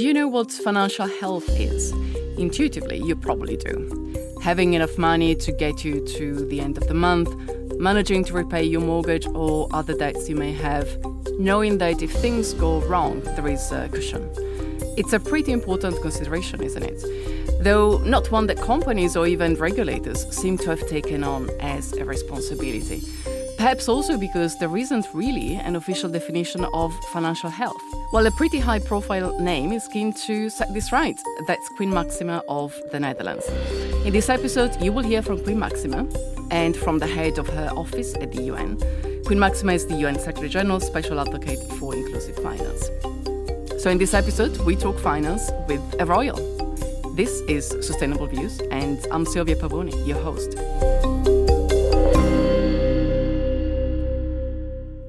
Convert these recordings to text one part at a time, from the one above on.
Do you know what financial health is? Intuitively, you probably do. Having enough money to get you to the end of the month, managing to repay your mortgage or other debts you may have, knowing that if things go wrong, there is a cushion. It's a pretty important consideration, isn't it? Though not one that companies or even regulators seem to have taken on as a responsibility. Perhaps also because there isn't really an official definition of financial health. Well, a pretty high profile name is keen to set this right. That's Queen Maxima of the Netherlands. In this episode, you will hear from Queen Maxima and from the head of her office at the UN. Queen Maxima is the UN Secretary General Special Advocate for Inclusive Finance. So, in this episode, we talk finance with a royal. This is Sustainable Views, and I'm Silvia Pavoni, your host.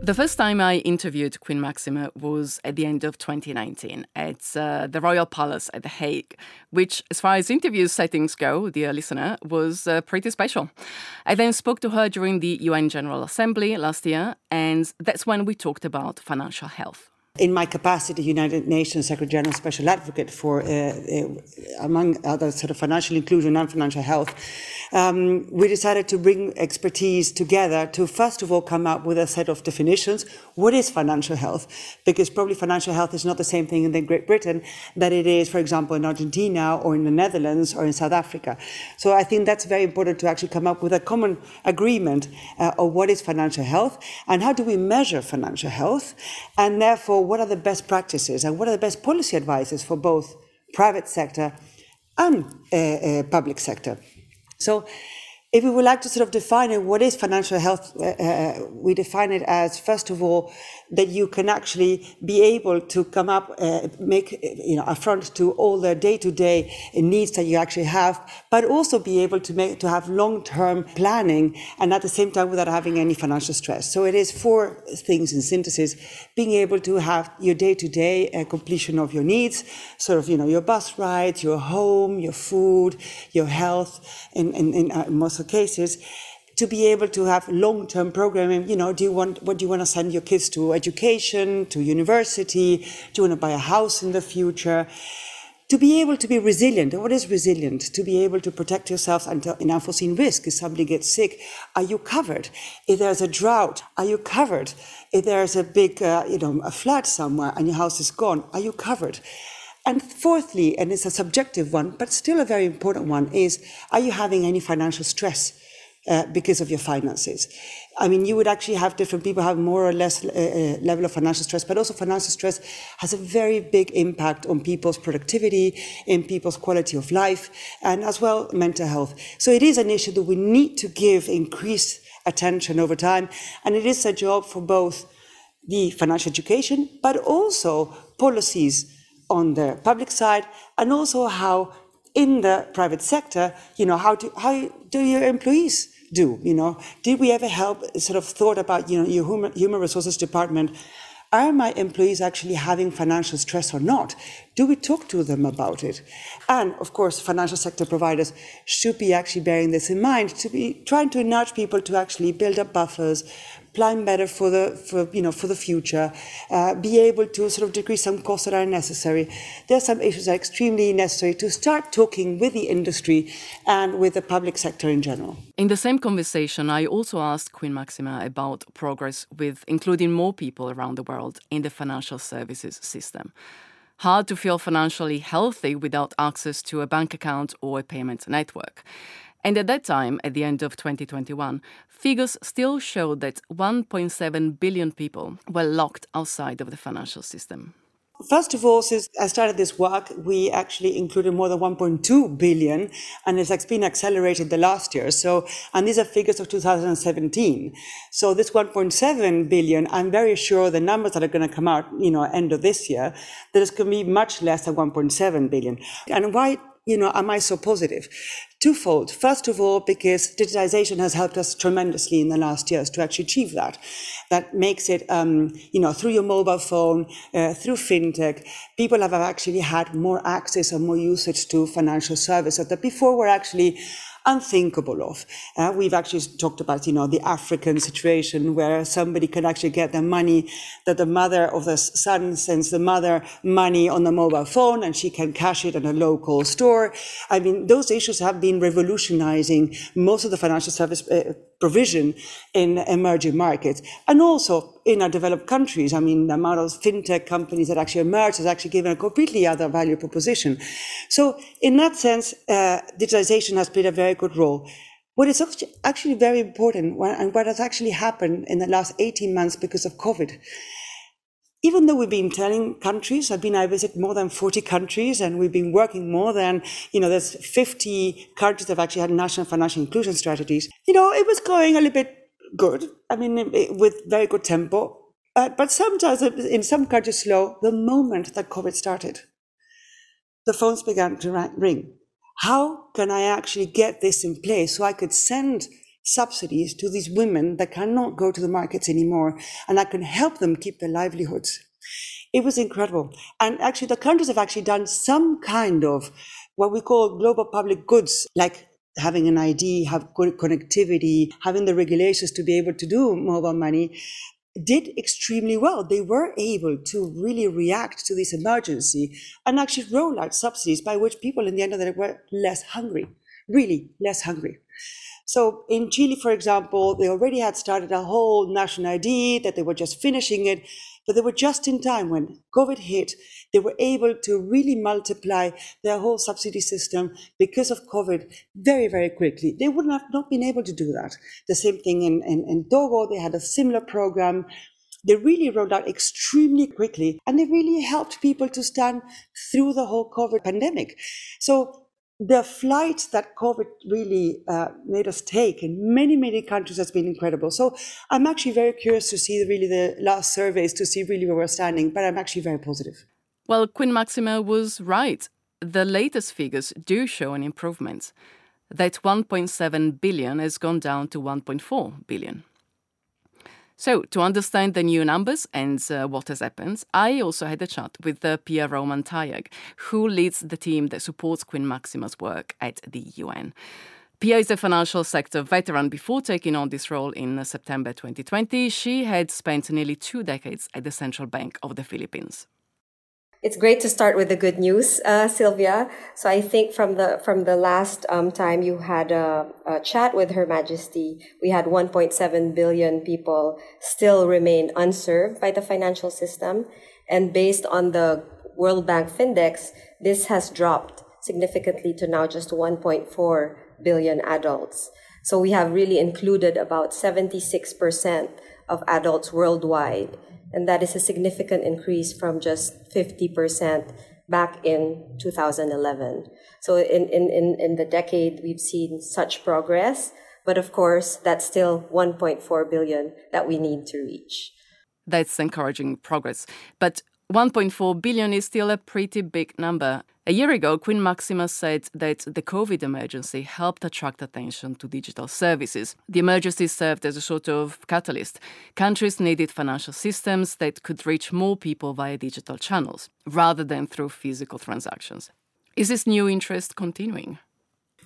The first time I interviewed Queen Maxima was at the end of 2019 at uh, the Royal Palace at The Hague, which, as far as interview settings go, dear listener, was uh, pretty special. I then spoke to her during the UN General Assembly last year, and that's when we talked about financial health in my capacity, United Nations Secretary General Special Advocate for, uh, uh, among other sort of financial inclusion and financial health, um, we decided to bring expertise together to first of all come up with a set of definitions. What is financial health? Because probably financial health is not the same thing in Great Britain that it is, for example, in Argentina or in the Netherlands or in South Africa. So I think that's very important to actually come up with a common agreement uh, of what is financial health and how do we measure financial health, and therefore what are the best practices and what are the best policy advices for both private sector and uh, uh, public sector. So if we would like to sort of define it, what is financial health? Uh, uh, we define it as, first of all, that you can actually be able to come up, uh, make, you know, a front to all the day-to-day needs that you actually have, but also be able to make, to have long-term planning and at the same time without having any financial stress. So it is four things in synthesis, being able to have your day-to-day uh, completion of your needs, sort of, you know, your bus rides, your home, your food, your health, in, in, in uh, most cases to be able to have long-term programming you know do you want what do you want to send your kids to education to university do you want to buy a house in the future? To be able to be resilient what is resilient? To be able to protect yourself until unforeseen risk if somebody gets sick are you covered? If there's a drought are you covered? If there's a big uh, you know a flood somewhere and your house is gone are you covered? And fourthly, and it's a subjective one, but still a very important one, is are you having any financial stress uh, because of your finances? I mean, you would actually have different people have more or less uh, uh, level of financial stress, but also financial stress has a very big impact on people's productivity, in people's quality of life, and as well mental health. So it is an issue that we need to give increased attention over time, and it is a job for both the financial education, but also policies on the public side and also how in the private sector, you know, how to how do your employees do, you know? Did we ever help, sort of thought about, you know, your human, human resources department, are my employees actually having financial stress or not? Do we talk to them about it? And of course, financial sector providers should be actually bearing this in mind to be trying to nudge people to actually build up buffers, plan better for the for you know for the future, uh, be able to sort of decrease some costs that are necessary. There are some issues that are extremely necessary to start talking with the industry and with the public sector in general. In the same conversation, I also asked Queen Maxima about progress with including more people around the world in the financial services system hard to feel financially healthy without access to a bank account or a payment network. And at that time, at the end of 2021, figures still show that 1.7 billion people were locked outside of the financial system. First of all, since I started this work, we actually included more than 1.2 billion, and it's been accelerated the last year. So, and these are figures of 2017. So this 1.7 billion, I'm very sure the numbers that are going to come out, you know, end of this year, that it's going to be much less than 1.7 billion. And why you know, am I so positive? Twofold. First of all, because digitization has helped us tremendously in the last years to actually achieve that. That makes it, um, you know, through your mobile phone, uh, through fintech, people have actually had more access and more usage to financial services that before were actually unthinkable of. Uh, we've actually talked about, you know, the African situation where somebody can actually get the money, that the mother of the son sends the mother money on the mobile phone and she can cash it in a local store. I mean, those issues have been revolutionizing most of the financial service uh, provision in emerging markets and also in our developed countries. I mean, the amount of fintech companies that actually emerged has actually given a completely other value proposition. So in that sense, uh, digitalization has played a very good role. What is actually very important and what has actually happened in the last 18 months because of COVID even though we've been telling countries, I've been, I visit more than 40 countries and we've been working more than, you know, there's 50 countries that have actually had national financial inclusion strategies. You know, it was going a little bit good. I mean, with very good tempo. Uh, but sometimes in some countries slow, the moment that COVID started, the phones began to ring. How can I actually get this in place so I could send subsidies to these women that cannot go to the markets anymore, and I can help them keep their livelihoods. It was incredible. And actually, the countries have actually done some kind of what we call global public goods, like having an ID, have good connectivity, having the regulations to be able to do mobile money, did extremely well. They were able to really react to this emergency and actually roll out subsidies by which people in the end of the day were less hungry, really less hungry. So in Chile, for example, they already had started a whole national ID that they were just finishing it, but they were just in time when COVID hit. They were able to really multiply their whole subsidy system because of COVID very, very quickly. They would have not been able to do that. The same thing in, in, in Togo, they had a similar program they really rolled out extremely quickly and they really helped people to stand through the whole COVID pandemic. So the flight that COVID really uh, made us take in many, many countries has been incredible. So I'm actually very curious to see really the last surveys to see really where we're standing, but I'm actually very positive. Well, Queen Maxima was right. The latest figures do show an improvement. That 1.7 billion has gone down to 1.4 billion. So, to understand the new numbers and uh, what has happened, I also had a chat with uh, Pia Roman-Tayag, who leads the team that supports Queen Maxima's work at the UN. Pia is a financial sector veteran. Before taking on this role in uh, September 2020, she had spent nearly two decades at the Central Bank of the Philippines. It's great to start with the good news, uh, Silvia. So I think from the from the last um, time you had a, a, chat with Her Majesty, we had 1.7 billion people still remain unserved by the financial system, and based on the World Bank Findex, this has dropped significantly to now just 1.4 billion adults. So we have really included about 76% of adults worldwide and that is a significant increase from just 50% back in 2011. So in, in, in, in the decade, we've seen such progress, but of course, that's still 1.4 billion that we need to reach. That's encouraging progress. But 1.4 billion is still a pretty big number. A year ago, Queen Maxima said that the COVID emergency helped attract attention to digital services. The emergency served as a sort of catalyst. Countries needed financial systems that could reach more people via digital channels, rather than through physical transactions. Is this new interest continuing?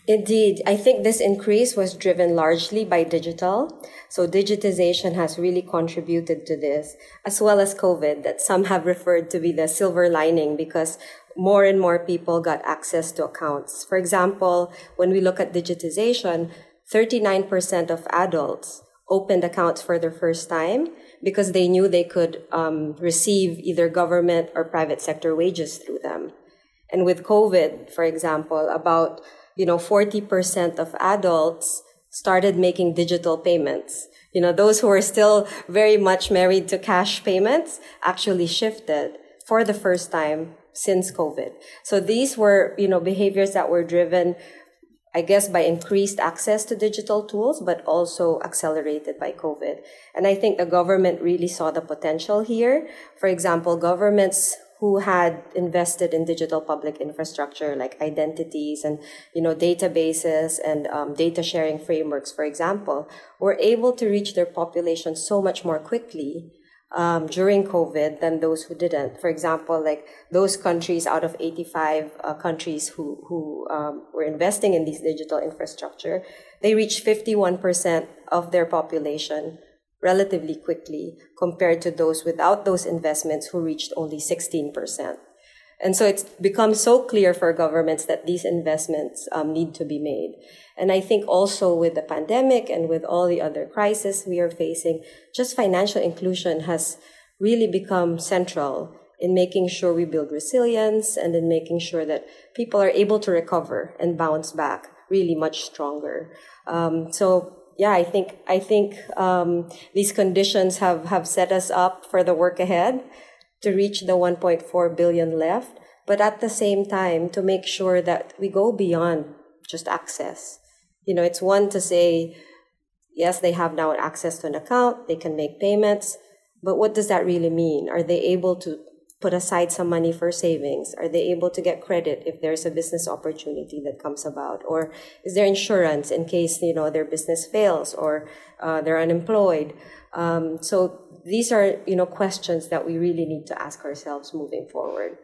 Indeed, I think this increase was driven largely by digital. So digitization has really contributed to this, as well as COVID that some have referred to be the silver lining because more and more people got access to accounts. For example, when we look at digitization, 39% of adults opened accounts for the first time because they knew they could um, receive either government or private sector wages through them. And with COVID, for example, about you know, 40% of adults started making digital payments. You know, those who were still very much married to cash payments actually shifted for the first time since COVID. So these were, you know, behaviors that were driven, I guess, by increased access to digital tools, but also accelerated by COVID. And I think the government really saw the potential here. For example, governments who had invested in digital public infrastructure like identities and you know databases and um, data sharing frameworks for example were able to reach their population so much more quickly um, during COVID than those who didn't. For example, like those countries out of 85 uh, countries who, who um, were investing in these digital infrastructure, they reached 51% of their population relatively quickly compared to those without those investments who reached only 16%. And so it's become so clear for governments that these investments um, need to be made. And I think also with the pandemic and with all the other crises we are facing, just financial inclusion has really become central in making sure we build resilience and in making sure that people are able to recover and bounce back really much stronger. Um, so yeah, I think I think um, these conditions have have set us up for the work ahead to reach the 1.4 billion left, but at the same time to make sure that we go beyond just access. You know, it's one to say, yes, they have now access to an account, they can make payments, but what does that really mean? Are they able to put aside some money for savings? Are they able to get credit if there's a business opportunity that comes about? Or is there insurance in case, you know, their business fails or uh, they're unemployed? Um, so these are, you know, questions that we really need to ask ourselves moving forward.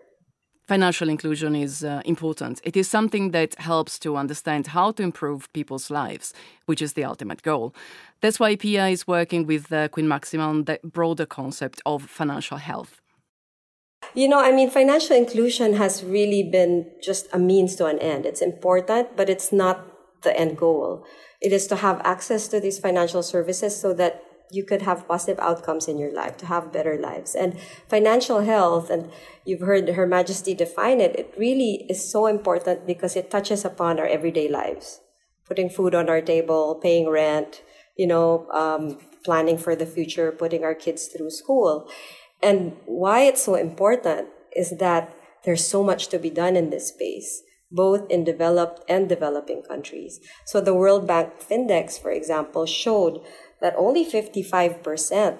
Financial inclusion is uh, important. It is something that helps to understand how to improve people's lives, which is the ultimate goal. That's why Pia is working with uh, Queen Maxima on the broader concept of financial health. You know, I mean, financial inclusion has really been just a means to an end. It's important, but it's not the end goal. It is to have access to these financial services so that you could have positive outcomes in your life, to have better lives. And financial health, and you've heard Her Majesty define it, it really is so important because it touches upon our everyday lives. Putting food on our table, paying rent, you know, um, planning for the future, putting our kids through school. And why it's so important is that there's so much to be done in this space, both in developed and developing countries. So the World Bank Findex, for example, showed that only 55%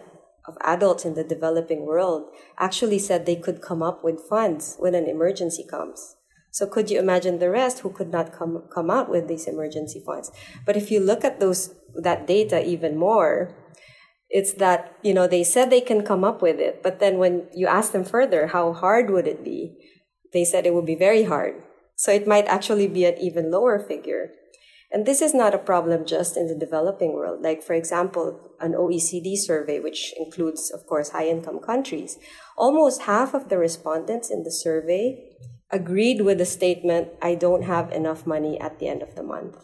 of adults in the developing world actually said they could come up with funds when an emergency comes. So could you imagine the rest who could not come, come out with these emergency funds? But if you look at those, that data even more, it's that, you know, they said they can come up with it, but then when you ask them further, how hard would it be? They said it would be very hard. So it might actually be an even lower figure. And this is not a problem just in the developing world. Like, for example, an OECD survey, which includes, of course, high income countries, almost half of the respondents in the survey agreed with the statement, I don't have enough money at the end of the month.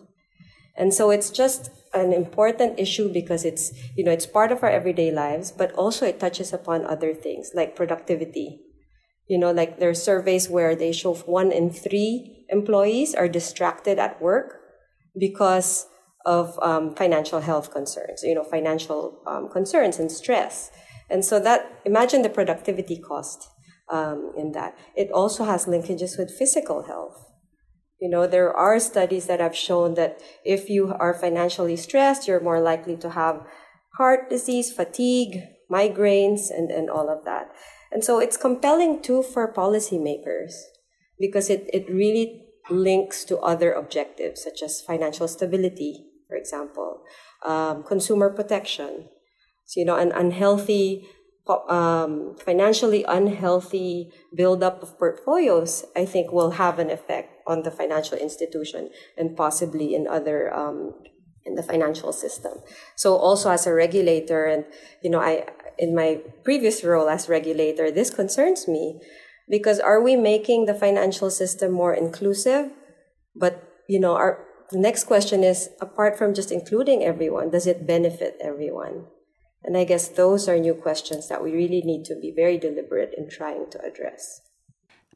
And so it's just an important issue because it's, you know, it's part of our everyday lives, but also it touches upon other things like productivity. You know, like there are surveys where they show one in three employees are distracted at work because of um, financial health concerns, you know, financial um, concerns and stress. And so that, imagine the productivity cost um, in that. It also has linkages with physical health. You know, there are studies that have shown that if you are financially stressed, you're more likely to have heart disease, fatigue, migraines, and, and all of that. And so it's compelling too for policymakers because it, it really links to other objectives such as financial stability, for example, um, consumer protection. So, you know, an unhealthy, um, financially unhealthy buildup of portfolios, I think, will have an effect on the financial institution and possibly in other um, in the financial system. So, also as a regulator, and you know, I in my previous role as regulator, this concerns me because are we making the financial system more inclusive? But, you know, our the next question is apart from just including everyone, does it benefit everyone? And I guess those are new questions that we really need to be very deliberate in trying to address.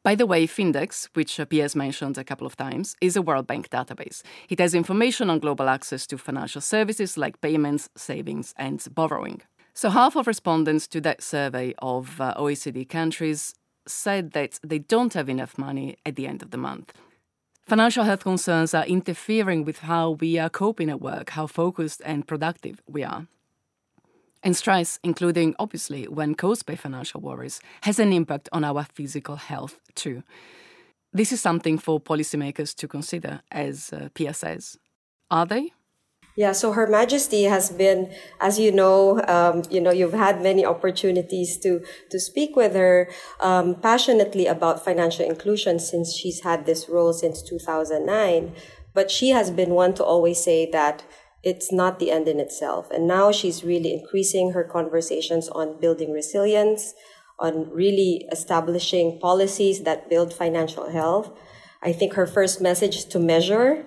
By the way, Findex, which Pia's mentioned a couple of times, is a World Bank database. It has information on global access to financial services like payments, savings, and borrowing. So, half of respondents to that survey of uh, OECD countries said that they don't have enough money at the end of the month. Financial health concerns are interfering with how we are coping at work, how focused and productive we are. And stress, including obviously when caused by financial worries, has an impact on our physical health too. This is something for policymakers to consider, as uh, Pia says. Are they? Yeah, so Her Majesty has been, as you know, um, you know, you've had many opportunities to to speak with her um, passionately about financial inclusion since she's had this role since 2009. But she has been one to always say that it's not the end in itself, and now she's really increasing her conversations on building resilience, on really establishing policies that build financial health. I think her first message is to measure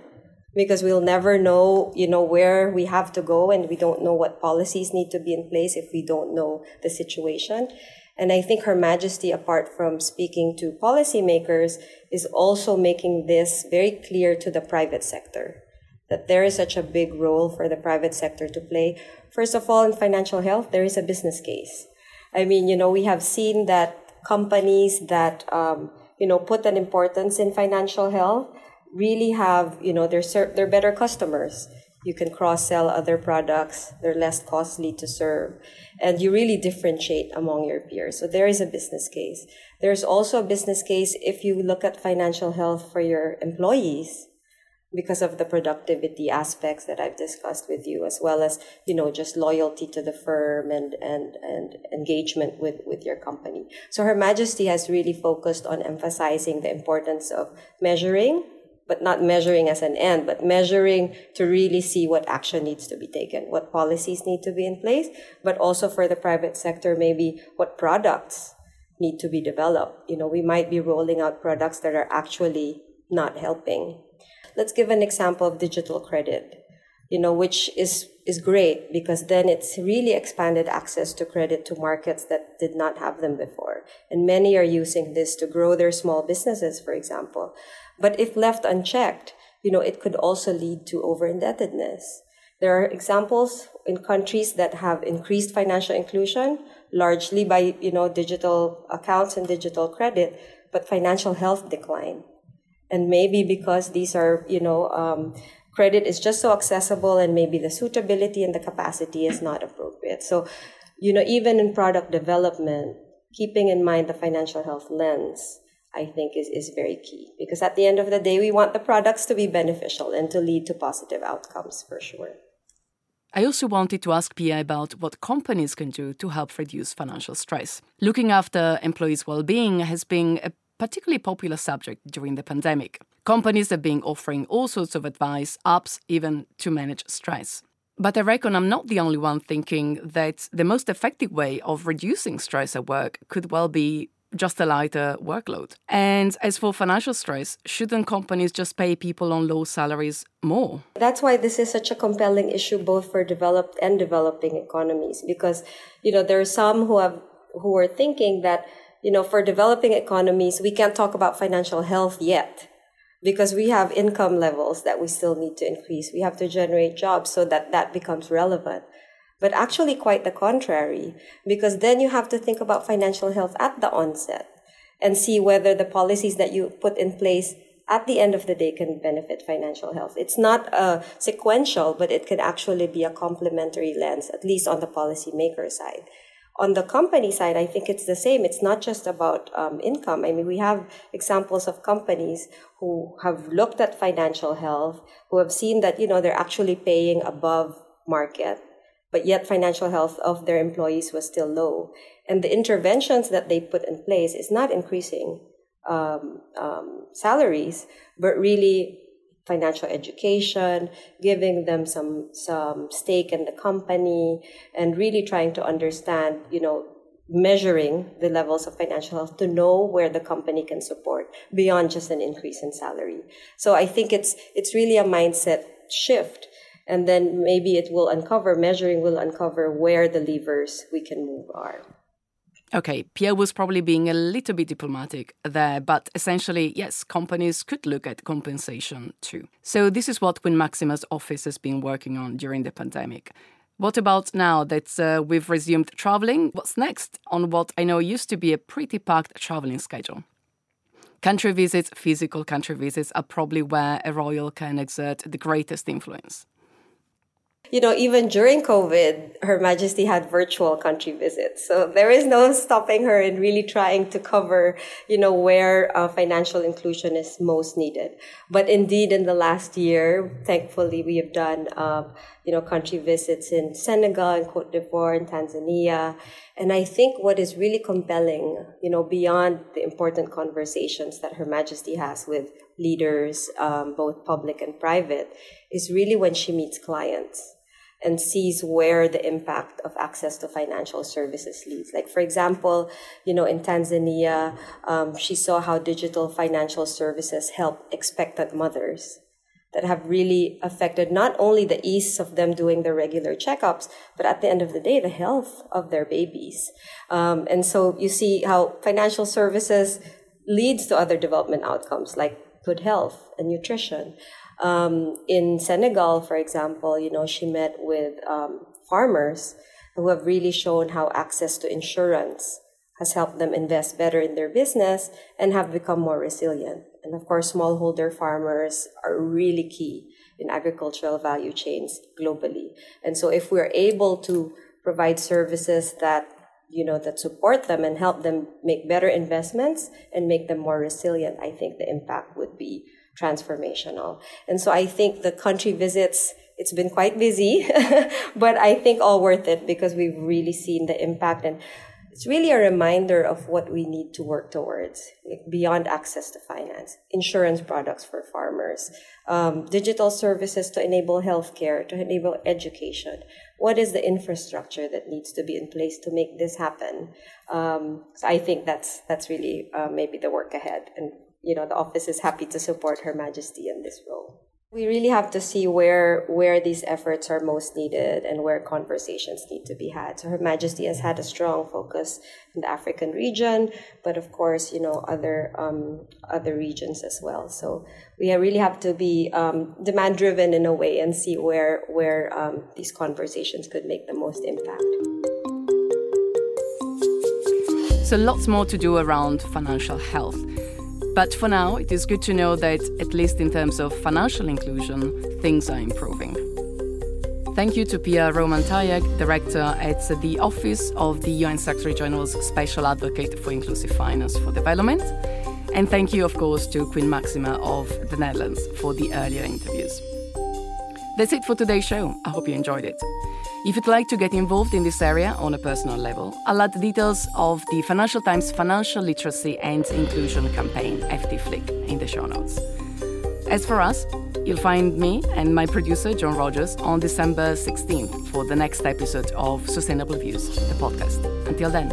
because we'll never know, you know, where we have to go and we don't know what policies need to be in place if we don't know the situation. And I think Her Majesty, apart from speaking to policymakers, is also making this very clear to the private sector that there is such a big role for the private sector to play. First of all, in financial health, there is a business case. I mean, you know, we have seen that companies that, um, you know, put an importance in financial health really have, you know, they're, they're better customers. You can cross sell other products. They're less costly to serve. And you really differentiate among your peers. So there is a business case. There's also a business case if you look at financial health for your employees because of the productivity aspects that I've discussed with you, as well as, you know, just loyalty to the firm and, and, and engagement with, with your company. So Her Majesty has really focused on emphasizing the importance of measuring but not measuring as an end, but measuring to really see what action needs to be taken, what policies need to be in place, but also for the private sector, maybe what products need to be developed. You know, we might be rolling out products that are actually not helping. Let's give an example of digital credit, you know, which is, is great because then it's really expanded access to credit to markets that did not have them before. And many are using this to grow their small businesses, for example. But if left unchecked, you know, it could also lead to over indebtedness. There are examples in countries that have increased financial inclusion, largely by, you know, digital accounts and digital credit, but financial health decline. And maybe because these are, you know, um, credit is just so accessible and maybe the suitability and the capacity is not appropriate. So, you know, even in product development, keeping in mind the financial health lens, I think is, is very key because at the end of the day, we want the products to be beneficial and to lead to positive outcomes for sure. I also wanted to ask Pia about what companies can do to help reduce financial stress. Looking after employees' well being has been a particularly popular subject during the pandemic. Companies have been offering all sorts of advice, apps, even to manage stress. But I reckon I'm not the only one thinking that the most effective way of reducing stress at work could well be just a lighter workload. And as for financial stress, shouldn't companies just pay people on low salaries more? That's why this is such a compelling issue both for developed and developing economies because you know there are some who have who are thinking that you know for developing economies we can't talk about financial health yet because we have income levels that we still need to increase. We have to generate jobs so that that becomes relevant but actually quite the contrary, because then you have to think about financial health at the onset and see whether the policies that you put in place at the end of the day can benefit financial health. It's not a sequential, but it could actually be a complementary lens, at least on the policymaker side. On the company side, I think it's the same. It's not just about um, income. I mean, we have examples of companies who have looked at financial health, who have seen that, you know, they're actually paying above market but yet financial health of their employees was still low. And the interventions that they put in place is not increasing um, um, salaries, but really financial education, giving them some some stake in the company, and really trying to understand, you know, measuring the levels of financial health to know where the company can support beyond just an increase in salary. So I think it's it's really a mindset shift and then maybe it will uncover measuring will uncover where the levers we can move are Okay, Pia was probably being a little bit diplomatic there, but essentially, yes, companies could look at compensation too. So, this is what Queen Maxima's office has been working on during the pandemic. What about now that uh, we've resumed traveling? What's next on what I know used to be a pretty packed traveling schedule? Country visits, physical country visits, are probably where a royal can exert the greatest influence. You know, even during COVID, Her Majesty had virtual country visits. So there is no stopping her in really trying to cover, you know, where uh, financial inclusion is most needed. But indeed, in the last year, thankfully, we have done, uh, you know, country visits in Senegal and Cote d'Ivoire and Tanzania. And I think what is really compelling, you know, beyond the important conversations that Her Majesty has with leaders, um, both public and private, is really when she meets clients and sees where the impact of access to financial services leads. Like, for example, you know, in Tanzania, um, she saw how digital financial services help expectant mothers that have really affected not only the ease of them doing their regular checkups, but at the end of the day, the health of their babies. Um, and so you see how financial services leads to other development outcomes like good health and nutrition. Um, in Senegal, for example, you know, she met with um, farmers who have really shown how access to insurance has helped them invest better in their business and have become more resilient. And of course, smallholder farmers are really key in agricultural value chains globally. And so if we're able to provide services that you know that support them and help them make better investments and make them more resilient, I think the impact would be transformational. And so I think the country visits, it's been quite busy, but I think all worth it because we've really seen the impact and it's really a reminder of what we need to work towards like beyond access to finance, insurance products for farmers, um, digital services to enable healthcare, to enable education. What is the infrastructure that needs to be in place to make this happen? Um, so I think that's that's really uh, maybe the work ahead, and you know, the office is happy to support Her Majesty in this role. We really have to see where where these efforts are most needed and where conversations need to be had. So Her Majesty has had a strong focus in the African region, but of course, you know, other um, other regions as well. So we really have to be um, demand driven in a way and see where where um, these conversations could make the most impact. So lots more to do around financial health. But for now, it is good to know that, at least in terms of financial inclusion, things are improving. Thank you to Pia Roman-Tayag, Director at the Office of the UN Secretary General's Special Advocate for Inclusive Finance for Development. And thank you, of course, to Queen Maxima of the Netherlands for the earlier interviews. That's it for today's show. I hope you enjoyed it. If you'd like to get involved in this area on a personal level, I'll add the details of the Financial Times Financial Literacy and Inclusion Campaign, FTFLIC, in the show notes. As for us, you'll find me and my producer, John Rogers, on December 16th for the next episode of Sustainable Views, the podcast. Until then,